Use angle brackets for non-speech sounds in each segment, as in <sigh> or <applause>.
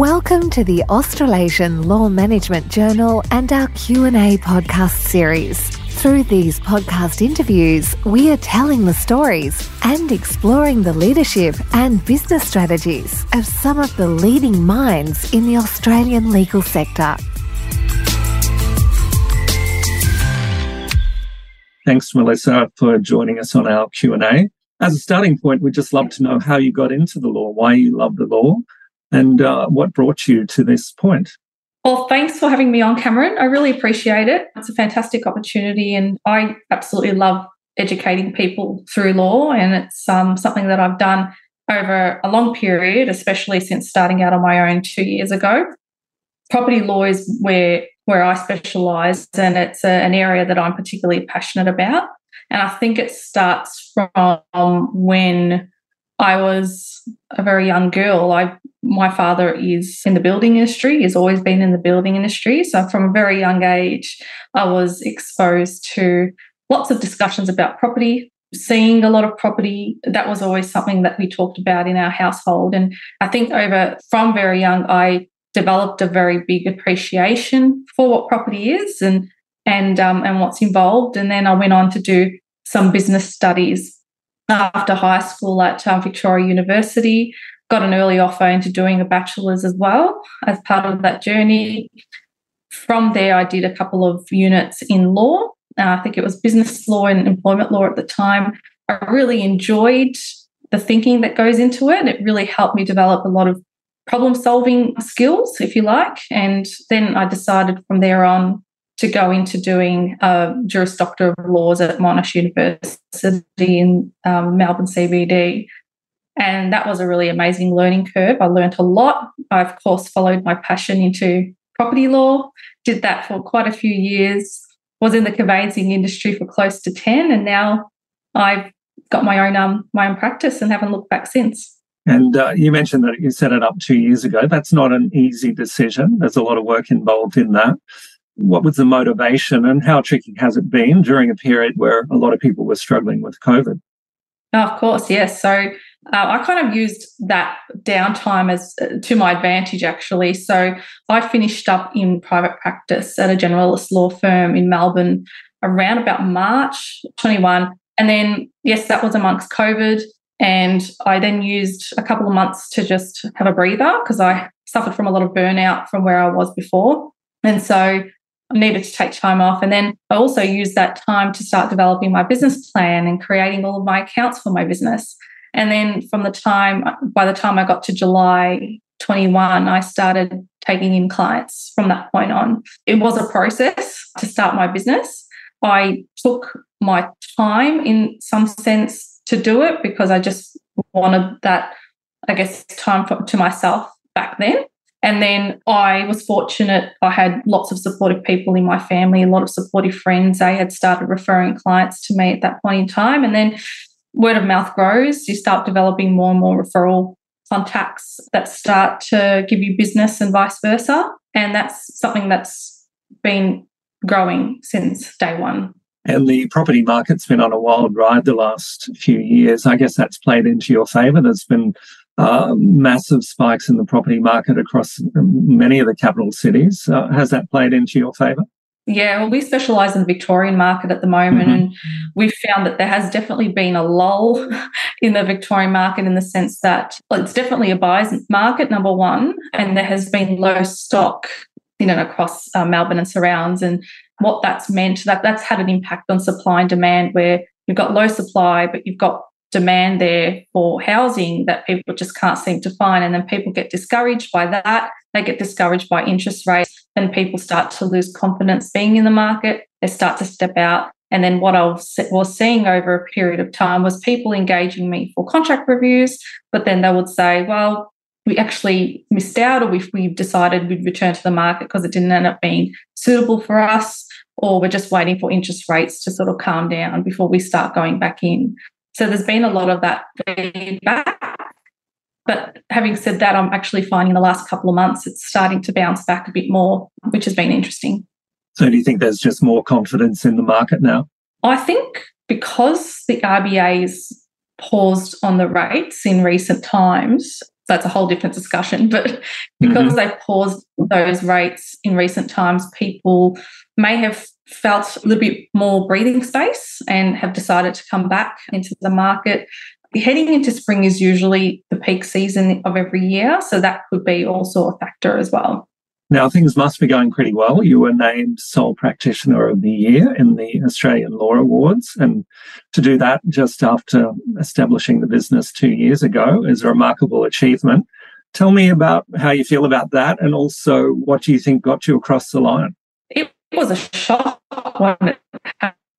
Welcome to the Australasian Law Management Journal and our Q&A podcast series. Through these podcast interviews, we are telling the stories and exploring the leadership and business strategies of some of the leading minds in the Australian legal sector. Thanks, Melissa, for joining us on our Q&A. As a starting point, we'd just love to know how you got into the law, why you love the law, and uh, what brought you to this point. Well, thanks for having me on, Cameron. I really appreciate it. It's a fantastic opportunity, and I absolutely love educating people through law. And it's um, something that I've done over a long period, especially since starting out on my own two years ago. Property law is where where I specialise, and it's a, an area that I'm particularly passionate about. And I think it starts from when I was a very young girl. I my father is in the building industry, he's always been in the building industry. So from a very young age, I was exposed to lots of discussions about property, seeing a lot of property. That was always something that we talked about in our household. And I think over from very young, I developed a very big appreciation for what property is and and um, and what's involved. And then I went on to do some business studies after high school at Victoria University got an early offer into doing a bachelor's as well as part of that journey. From there, I did a couple of units in law. Uh, I think it was business law and employment law at the time. I really enjoyed the thinking that goes into it. It really helped me develop a lot of problem solving skills, if you like. And then I decided from there on to go into doing a Juris Doctor of Laws at Monash University in um, Melbourne CBD. And that was a really amazing learning curve. I learned a lot. I, of course, followed my passion into property law, did that for quite a few years, was in the conveyancing industry for close to 10, and now I've got my own um, my own practice and haven't looked back since. And uh, you mentioned that you set it up two years ago. That's not an easy decision. There's a lot of work involved in that. What was the motivation and how tricky has it been during a period where a lot of people were struggling with COVID? Oh, of course, yes. So uh, I kind of used that downtime as uh, to my advantage, actually. So I finished up in private practice at a generalist law firm in Melbourne around about March 21. And then, yes, that was amongst COVID. And I then used a couple of months to just have a breather because I suffered from a lot of burnout from where I was before. And so Needed to take time off. And then I also used that time to start developing my business plan and creating all of my accounts for my business. And then from the time, by the time I got to July 21, I started taking in clients from that point on. It was a process to start my business. I took my time in some sense to do it because I just wanted that, I guess, time for, to myself back then. And then I was fortunate. I had lots of supportive people in my family, a lot of supportive friends. They had started referring clients to me at that point in time. And then word of mouth grows, you start developing more and more referral contacts that start to give you business and vice versa. And that's something that's been growing since day one. And the property market's been on a wild ride the last few years. I guess that's played into your favour. There's been uh, massive spikes in the property market across many of the capital cities. Uh, has that played into your favour? Yeah, well, we specialise in the Victorian market at the moment, mm-hmm. and we've found that there has definitely been a lull <laughs> in the Victorian market in the sense that well, it's definitely a buyer's market, number one, and there has been low stock in and across uh, Melbourne and surrounds, and what that's meant that that's had an impact on supply and demand, where you've got low supply, but you've got demand there for housing that people just can't seem to find. And then people get discouraged by that. They get discouraged by interest rates. Then people start to lose confidence being in the market. They start to step out. And then what I was seeing over a period of time was people engaging me for contract reviews, but then they would say, well, we actually missed out, or we, we've decided we'd return to the market because it didn't end up being suitable for us, or we're just waiting for interest rates to sort of calm down before we start going back in. So there's been a lot of that feedback. But having said that, I'm actually finding the last couple of months it's starting to bounce back a bit more, which has been interesting. So do you think there's just more confidence in the market now? I think because the RBA's paused on the rates in recent times, that's a whole different discussion. But <laughs> because mm-hmm. they've paused those rates in recent times, people may have felt a little bit more breathing space and have decided to come back into the market. Heading into spring is usually the peak season of every year. So that could be also a factor as well. Now, things must be going pretty well. You were named Sole Practitioner of the Year in the Australian Law Awards. And to do that just after establishing the business two years ago is a remarkable achievement. Tell me about how you feel about that and also what do you think got you across the line? It was a shock when it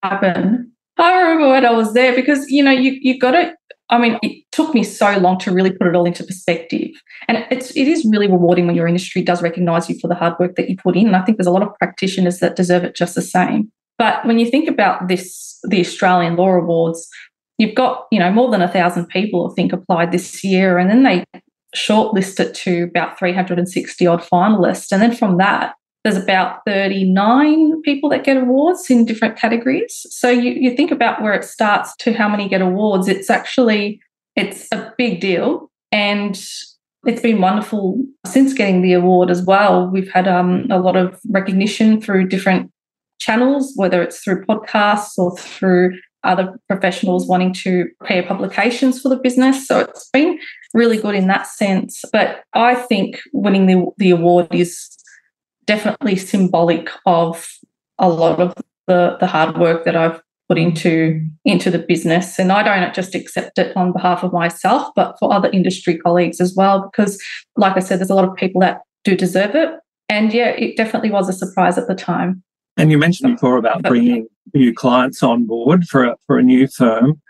happened. I remember when I was there because, you know, you, you got to I mean, it took me so long to really put it all into perspective. And it's it is really rewarding when your industry does recognize you for the hard work that you put in. And I think there's a lot of practitioners that deserve it just the same. But when you think about this, the Australian Law Awards, you've got, you know, more than a thousand people, I think, applied this year. And then they shortlist it to about 360 odd finalists. And then from that, there's about 39 people that get awards in different categories. So you, you think about where it starts to how many get awards. It's actually it's a big deal. And it's been wonderful since getting the award as well. We've had um, a lot of recognition through different channels, whether it's through podcasts or through other professionals wanting to prepare publications for the business. So it's been really good in that sense. But I think winning the, the award is definitely symbolic of a lot of the, the hard work that I've put into into the business. And I don't just accept it on behalf of myself but for other industry colleagues as well because like I said there's a lot of people that do deserve it. And yeah it definitely was a surprise at the time. And you mentioned before about bringing new clients on board for a, for a new firm.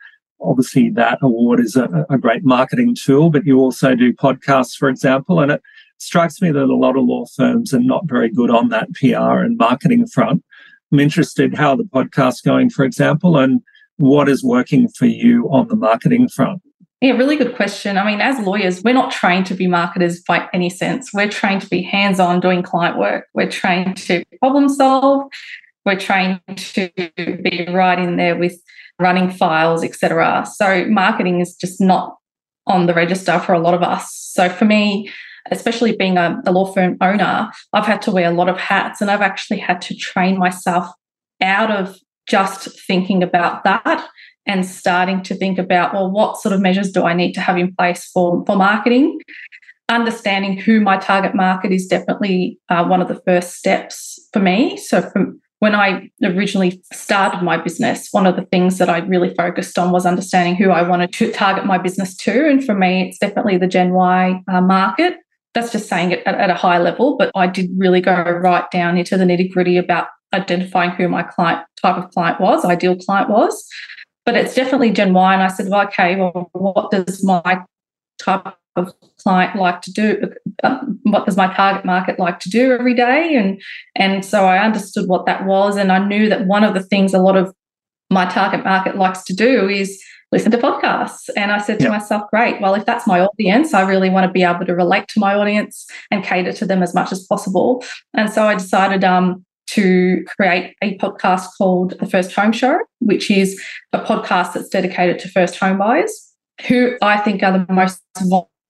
Obviously that award is a, a great marketing tool but you also do podcasts for example and it strikes me that a lot of law firms are not very good on that PR and marketing front. I'm interested how the podcast's going, for example, and what is working for you on the marketing front. Yeah, really good question. I mean, as lawyers, we're not trained to be marketers by any sense. We're trained to be hands on doing client work. We're trained to problem solve. We're trained to be right in there with running files, etc. So marketing is just not on the register for a lot of us. So for me, especially being a, a law firm owner, I've had to wear a lot of hats and I've actually had to train myself out of just thinking about that and starting to think about well what sort of measures do i need to have in place for for marketing? Understanding who my target market is definitely uh, one of the first steps for me. So from when i originally started my business one of the things that i really focused on was understanding who i wanted to target my business to. And for me it's definitely the gen y uh, market that's just saying it at, at a high level, but I did really go right down into the nitty gritty about identifying who my client type of client was, ideal client was. But it's definitely Gen Y. And I said, well, okay, well, what does my type of client like to do? Um, what does my target market like to do every day? And and so I understood what that was, and I knew that one of the things a lot of my target market likes to do is listen to podcasts. And I said to yep. myself, great, well, if that's my audience, I really want to be able to relate to my audience and cater to them as much as possible. And so I decided um, to create a podcast called The First Home Show, which is a podcast that's dedicated to first home buyers who I think are the most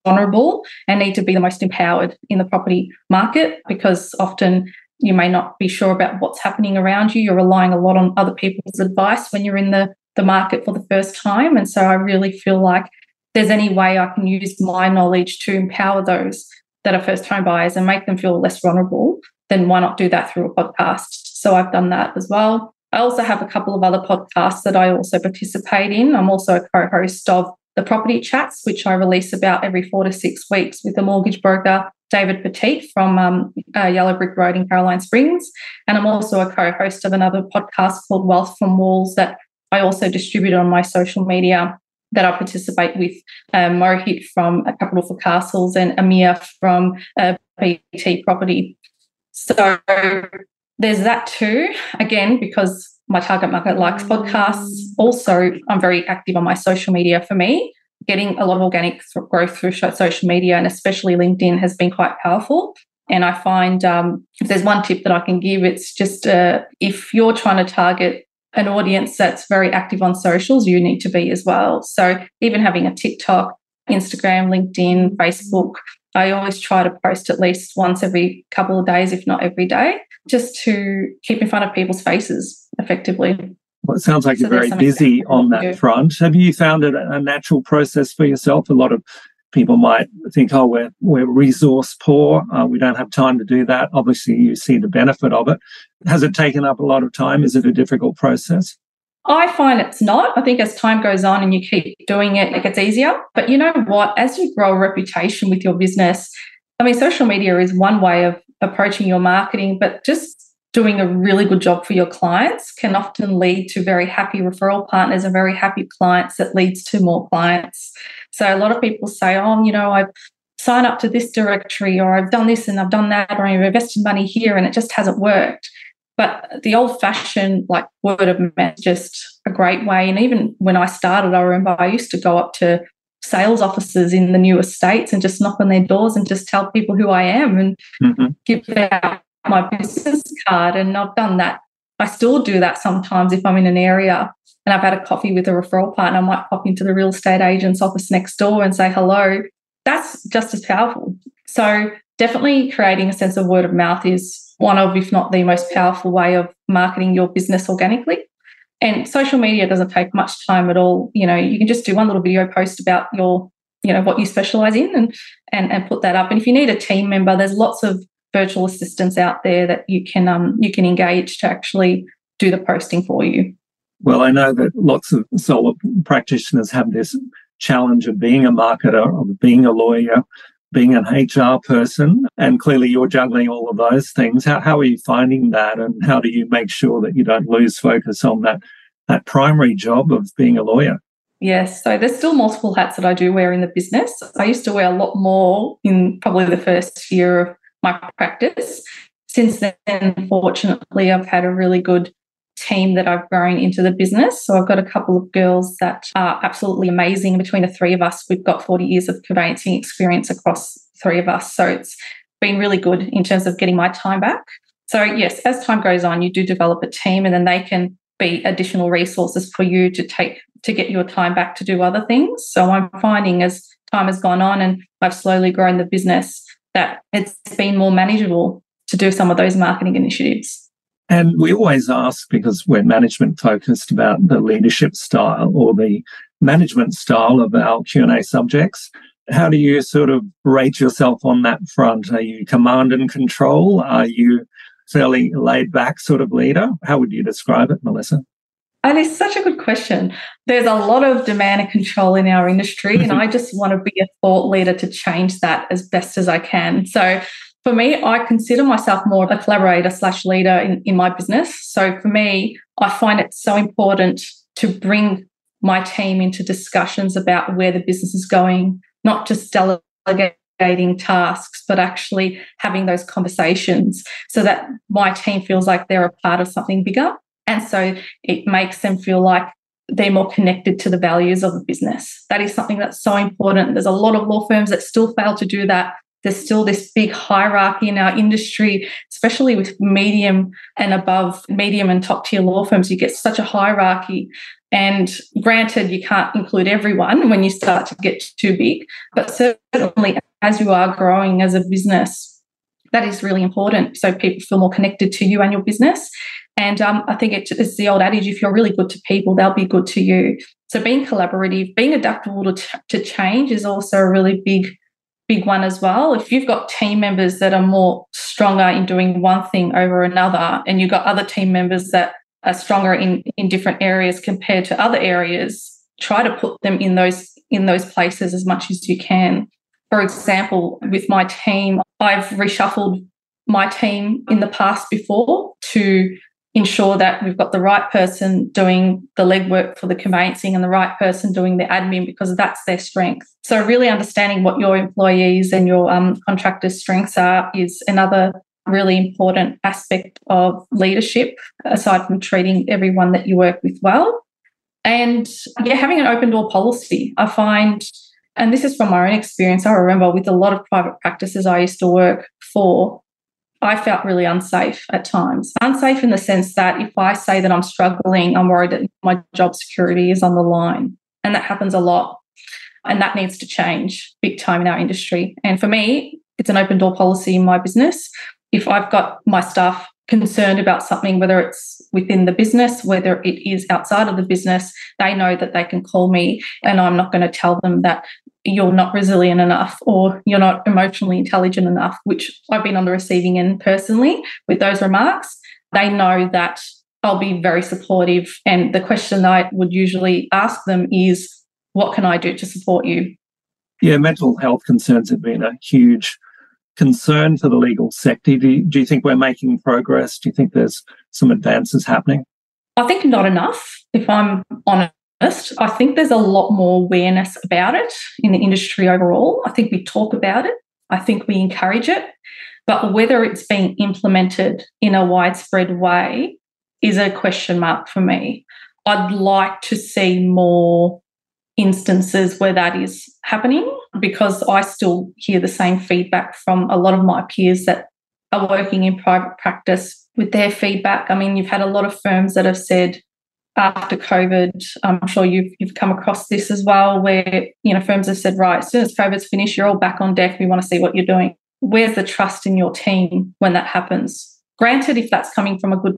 vulnerable and need to be the most empowered in the property market because often you may not be sure about what's happening around you. You're relying a lot on other people's advice when you're in the the market for the first time. And so I really feel like there's any way I can use my knowledge to empower those that are first home buyers and make them feel less vulnerable, then why not do that through a podcast? So I've done that as well. I also have a couple of other podcasts that I also participate in. I'm also a co host of the Property Chats, which I release about every four to six weeks with the mortgage broker David Petit from um, uh, Yellow Brick Road in Caroline Springs. And I'm also a co host of another podcast called Wealth from Walls that I also distribute on my social media that I participate with um, Mohit from A Capital for Castles and Amir from uh, BT Property. So there's that too. Again, because my target market likes podcasts. Also, I'm very active on my social media for me. Getting a lot of organic growth through social media and especially LinkedIn has been quite powerful. And I find um, if there's one tip that I can give, it's just uh, if you're trying to target an audience that's very active on socials, you need to be as well. So even having a TikTok, Instagram, LinkedIn, Facebook. I always try to post at least once every couple of days, if not every day, just to keep in front of people's faces effectively. Well, it sounds like so you're very busy on that front. Have you found it a natural process for yourself? A lot of people might think, oh, we're, we're resource poor. Uh, we don't have time to do that. Obviously, you see the benefit of it. Has it taken up a lot of time? Is it a difficult process? I find it's not. I think as time goes on and you keep doing it, it gets easier. But you know what? As you grow a reputation with your business, I mean, social media is one way of approaching your marketing, but just doing a really good job for your clients can often lead to very happy referral partners and very happy clients that leads to more clients. So a lot of people say, oh, you know, I've signed up to this directory or I've done this and I've done that or I've invested money here and it just hasn't worked. But the old fashioned like word of mouth just a great way. And even when I started, I remember I used to go up to sales offices in the new estates and just knock on their doors and just tell people who I am and mm-hmm. give out my business card. And I've done that. I still do that sometimes if I'm in an area and I've had a coffee with a referral partner, I might pop into the real estate agent's office next door and say hello. That's just as powerful. So, definitely creating a sense of word of mouth is one of, if not the most powerful way of marketing your business organically. And social media doesn't take much time at all. You know, you can just do one little video post about your, you know, what you specialize in and and, and put that up. And if you need a team member, there's lots of virtual assistants out there that you can um, you can engage to actually do the posting for you. Well, I know that lots of solo practitioners have this challenge of being a marketer, of being a lawyer, being an HR person, and clearly you're juggling all of those things. How, how are you finding that, and how do you make sure that you don't lose focus on that that primary job of being a lawyer? Yes, so there's still multiple hats that I do wear in the business. I used to wear a lot more in probably the first year of my practice. Since then, fortunately, I've had a really good team that I've grown into the business. So I've got a couple of girls that are absolutely amazing. Between the three of us, we've got 40 years of conveyancing experience across three of us. So it's been really good in terms of getting my time back. So, yes, as time goes on, you do develop a team and then they can be additional resources for you to take to get your time back to do other things. So I'm finding as time has gone on and I've slowly grown the business that it's been more manageable to do some of those marketing initiatives. And we always ask because we're management focused about the leadership style or the management style of our Q&A subjects. How do you sort of rate yourself on that front? Are you command and control? Are you fairly laid back sort of leader? How would you describe it, Melissa? And it's such a good question. There's a lot of demand and control in our industry, and <laughs> I just want to be a thought leader to change that as best as I can. So for me, I consider myself more of a collaborator slash leader in, in my business. So for me, I find it so important to bring my team into discussions about where the business is going, not just delegating tasks, but actually having those conversations so that my team feels like they're a part of something bigger. And so it makes them feel like they're more connected to the values of the business. That is something that's so important. There's a lot of law firms that still fail to do that there's still this big hierarchy in our industry, especially with medium and above, medium and top tier law firms. You get such a hierarchy. And granted, you can't include everyone when you start to get too big, but certainly as you are growing as a business, that is really important. So people feel more connected to you and your business. And um, I think it's the old adage if you're really good to people, they'll be good to you. So being collaborative, being adaptable to, to change is also a really big big one as well. If you've got team members that are more stronger in doing one thing over another, and you've got other team members that are stronger in, in different areas compared to other areas, try to put them in those in those places as much as you can. For example, with my team, I've reshuffled my team in the past before to ensure that we've got the right person doing the legwork for the conveyancing and the right person doing the admin because that's their strength. So, really understanding what your employees and your um, contractors' strengths are is another really important aspect of leadership, aside from treating everyone that you work with well. And yeah, having an open door policy, I find, and this is from my own experience, I remember with a lot of private practices I used to work for, I felt really unsafe at times. Unsafe in the sense that if I say that I'm struggling, I'm worried that my job security is on the line. And that happens a lot. And that needs to change big time in our industry. And for me, it's an open door policy in my business. If I've got my staff concerned about something, whether it's within the business, whether it is outside of the business, they know that they can call me and I'm not going to tell them that you're not resilient enough or you're not emotionally intelligent enough, which I've been on the receiving end personally with those remarks. They know that I'll be very supportive. And the question I would usually ask them is, what can I do to support you? Yeah, mental health concerns have been a huge concern for the legal sector. Do you, do you think we're making progress? Do you think there's some advances happening? I think not enough, if I'm honest. I think there's a lot more awareness about it in the industry overall. I think we talk about it, I think we encourage it, but whether it's being implemented in a widespread way is a question mark for me. I'd like to see more instances where that is happening because I still hear the same feedback from a lot of my peers that are working in private practice with their feedback. I mean, you've had a lot of firms that have said after COVID, I'm sure you've you've come across this as well, where you know firms have said, right, as soon as COVID's finished, you're all back on deck. We want to see what you're doing. Where's the trust in your team when that happens? Granted, if that's coming from a good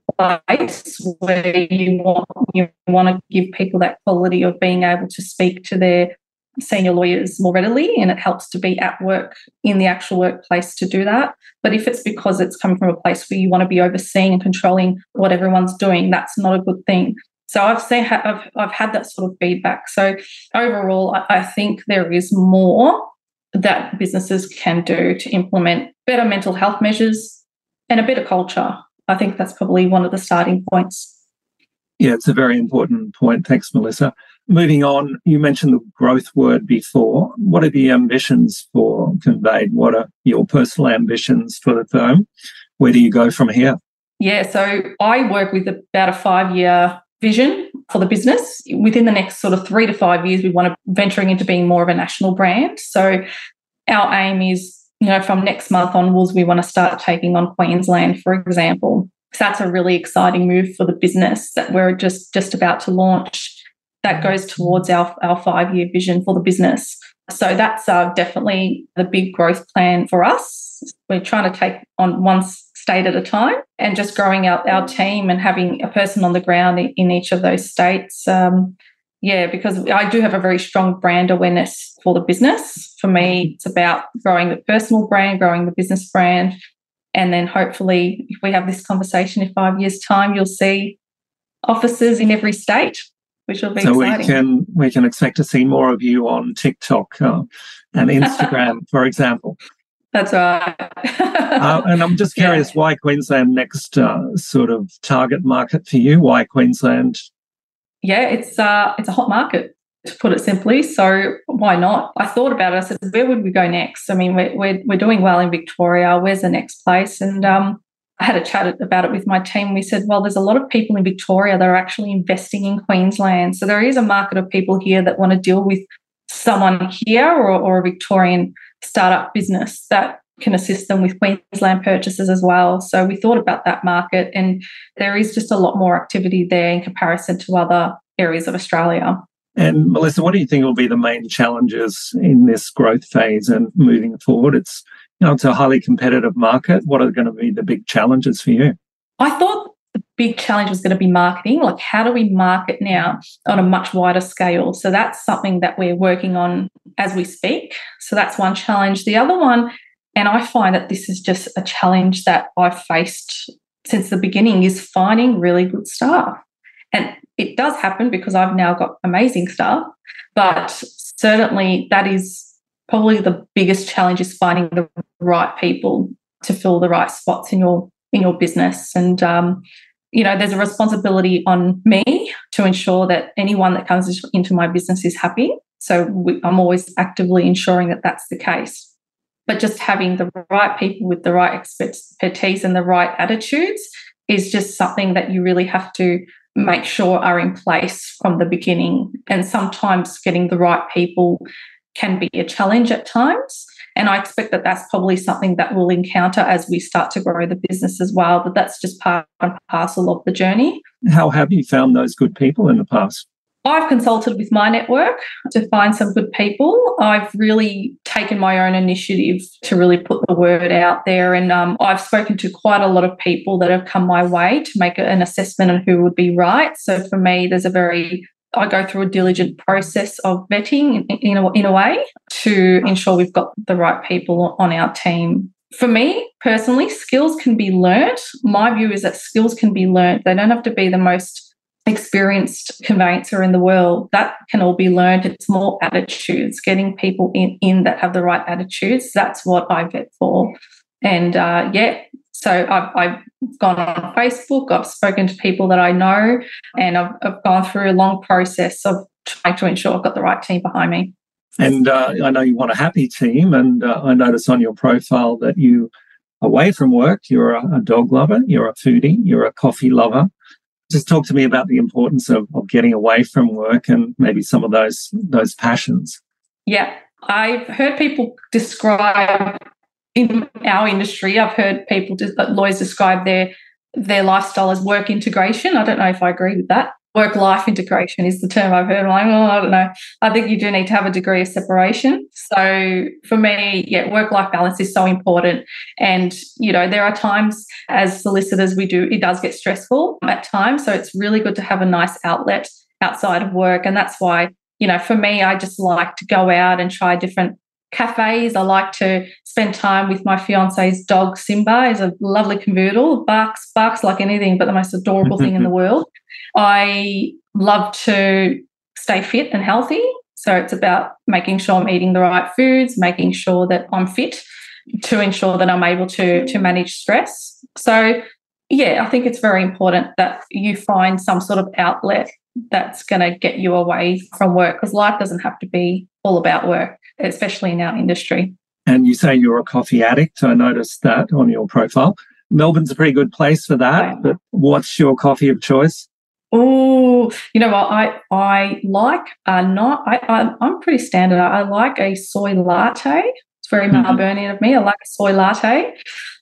place where you want you want to give people that quality of being able to speak to their senior lawyers more readily and it helps to be at work in the actual workplace to do that. But if it's because it's coming from a place where you want to be overseeing and controlling what everyone's doing, that's not a good thing. So I've seen I've I've had that sort of feedback. So overall, I, I think there is more that businesses can do to implement better mental health measures and a better culture. I think that's probably one of the starting points. Yeah, it's a very important point. Thanks, Melissa. Moving on, you mentioned the growth word before. What are the ambitions for Conveyed? What are your personal ambitions for the firm? Where do you go from here? Yeah, so I work with about a five year vision for the business. Within the next sort of three to five years, we want to venturing into being more of a national brand. So our aim is you know, from next month onwards, we want to start taking on Queensland, for example. So that's a really exciting move for the business that we're just just about to launch. That goes towards our, our five year vision for the business. So that's uh, definitely the big growth plan for us. We're trying to take on one state at a time and just growing out our team and having a person on the ground in each of those states. Um, yeah, because I do have a very strong brand awareness for the business. For me, it's about growing the personal brand, growing the business brand. And then hopefully, if we have this conversation in five years' time, you'll see offices in every state, which will be so exciting. we can we can expect to see more of you on TikTok uh, and <laughs> Instagram, for example. That's right. uh, and I'm just <laughs> curious, yeah. why Queensland next uh, sort of target market for you? Why Queensland yeah, it's uh, it's a hot market to put it simply. So why not? I thought about it. I said, where would we go next? I mean, we're we're, we're doing well in Victoria. Where's the next place? And um, I had a chat about it with my team. We said, well, there's a lot of people in Victoria that are actually investing in Queensland. So there is a market of people here that want to deal with someone here or, or a Victorian startup business that can assist them with Queensland purchases as well. So we thought about that market, and there is just a lot more activity there in comparison to other areas of Australia. And Melissa, what do you think will be the main challenges in this growth phase and moving forward? It's you know it's a highly competitive market. What are going to be the big challenges for you? I thought the big challenge was going to be marketing. Like, how do we market now on a much wider scale? So that's something that we're working on as we speak. So that's one challenge. The other one and I find that this is just a challenge that I've faced since the beginning is finding really good staff. And it does happen because I've now got amazing staff, but certainly that is probably the biggest challenge is finding the right people to fill the right spots in your in your business. And um, you know, there's a responsibility on me to ensure that anyone that comes into my business is happy. So we, I'm always actively ensuring that that's the case but just having the right people with the right expertise and the right attitudes is just something that you really have to make sure are in place from the beginning. And sometimes getting the right people can be a challenge at times. And I expect that that's probably something that we'll encounter as we start to grow the business as well. But that's just part and parcel of the journey. How have you found those good people in the past? I've consulted with my network to find some good people. I've really taken my own initiative to really put the word out there. And um, I've spoken to quite a lot of people that have come my way to make an assessment on who would be right. So for me, there's a very I go through a diligent process of vetting in, a, in a way to ensure we've got the right people on our team. For me personally, skills can be learnt. My view is that skills can be learnt. They don't have to be the most experienced conveyancer in the world, that can all be learned. It's more attitudes, getting people in, in that have the right attitudes. That's what I vet for. And uh, yeah, so I've, I've gone on Facebook, I've spoken to people that I know, and I've, I've gone through a long process of trying to ensure I've got the right team behind me. And uh, I know you want a happy team, and uh, I notice on your profile that you, away from work, you're a, a dog lover, you're a foodie, you're a coffee lover, just talk to me about the importance of, of getting away from work and maybe some of those those passions. Yeah, I've heard people describe in our industry. I've heard people, lawyers describe their their lifestyle as work integration. I don't know if I agree with that work life integration is the term I've heard. I'm like, I don't know. I think you do need to have a degree of separation. So for me, yeah, work life balance is so important. And, you know, there are times as solicitors, we do, it does get stressful at times. So it's really good to have a nice outlet outside of work. And that's why, you know, for me, I just like to go out and try different cafes. I like to spend time with my fiance's dog, Simba. He's a lovely convertible. barks, barks like anything, but the most adorable thing in the <laughs> world. I love to stay fit and healthy. So it's about making sure I'm eating the right foods, making sure that I'm fit to ensure that I'm able to, to manage stress. So, yeah, I think it's very important that you find some sort of outlet that's going to get you away from work because life doesn't have to be all about work, especially in our industry. And you say you're a coffee addict. I noticed that on your profile. Melbourne's a pretty good place for that. But what's your coffee of choice? Oh, you know what? I I like uh, not. I, I I'm pretty standard. I like a soy latte. It's very mm-hmm. Melbourneian of me. I like a soy latte.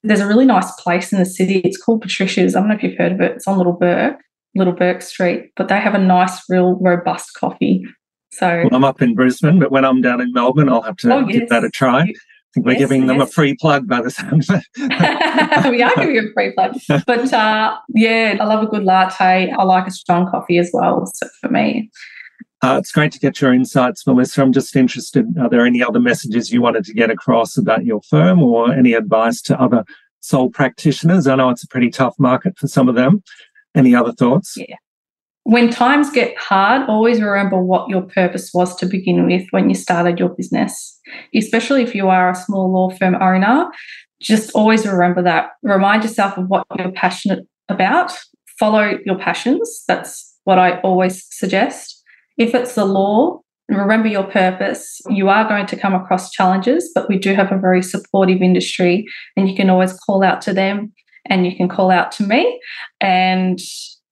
There's a really nice place in the city. It's called Patricia's. I don't know if you've heard of it. It's on Little Bourke, Little Bourke Street, but they have a nice, real robust coffee. So well, I'm up in Brisbane, but when I'm down in Melbourne, I'll have to oh, yes. give that a try. I think we're yes, giving them yes. a free plug by the sound of it. <laughs> we are giving a free plug. <laughs> But uh, yeah, I love a good latte. I like a strong coffee as well. So for me. Uh, it's great to get your insights, Melissa. I'm just interested. Are there any other messages you wanted to get across about your firm or any advice to other sole practitioners? I know it's a pretty tough market for some of them. Any other thoughts? Yeah when times get hard, always remember what your purpose was to begin with when you started your business, especially if you are a small law firm owner. Just always remember that. Remind yourself of what you're passionate about. Follow your passions. That's what I always suggest. If it's the law, remember your purpose. You are going to come across challenges, but we do have a very supportive industry, and you can always call out to them and you can call out to me. And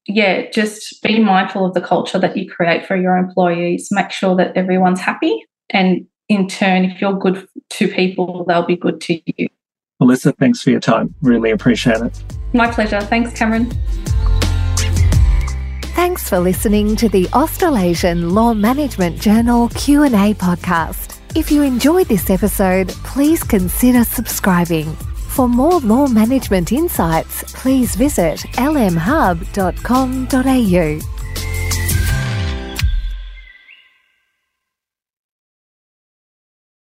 yeah, just be mindful of the culture that you create for your employees. Make sure that everyone's happy. And in turn, if you're good to people, they'll be good to you. Melissa, thanks for your time. Really appreciate it. My pleasure. Thanks, Cameron. Thanks for listening to the Australasian Law Management Journal Q&A podcast. If you enjoyed this episode, please consider subscribing. For more law management insights, please visit lmhub.com.au.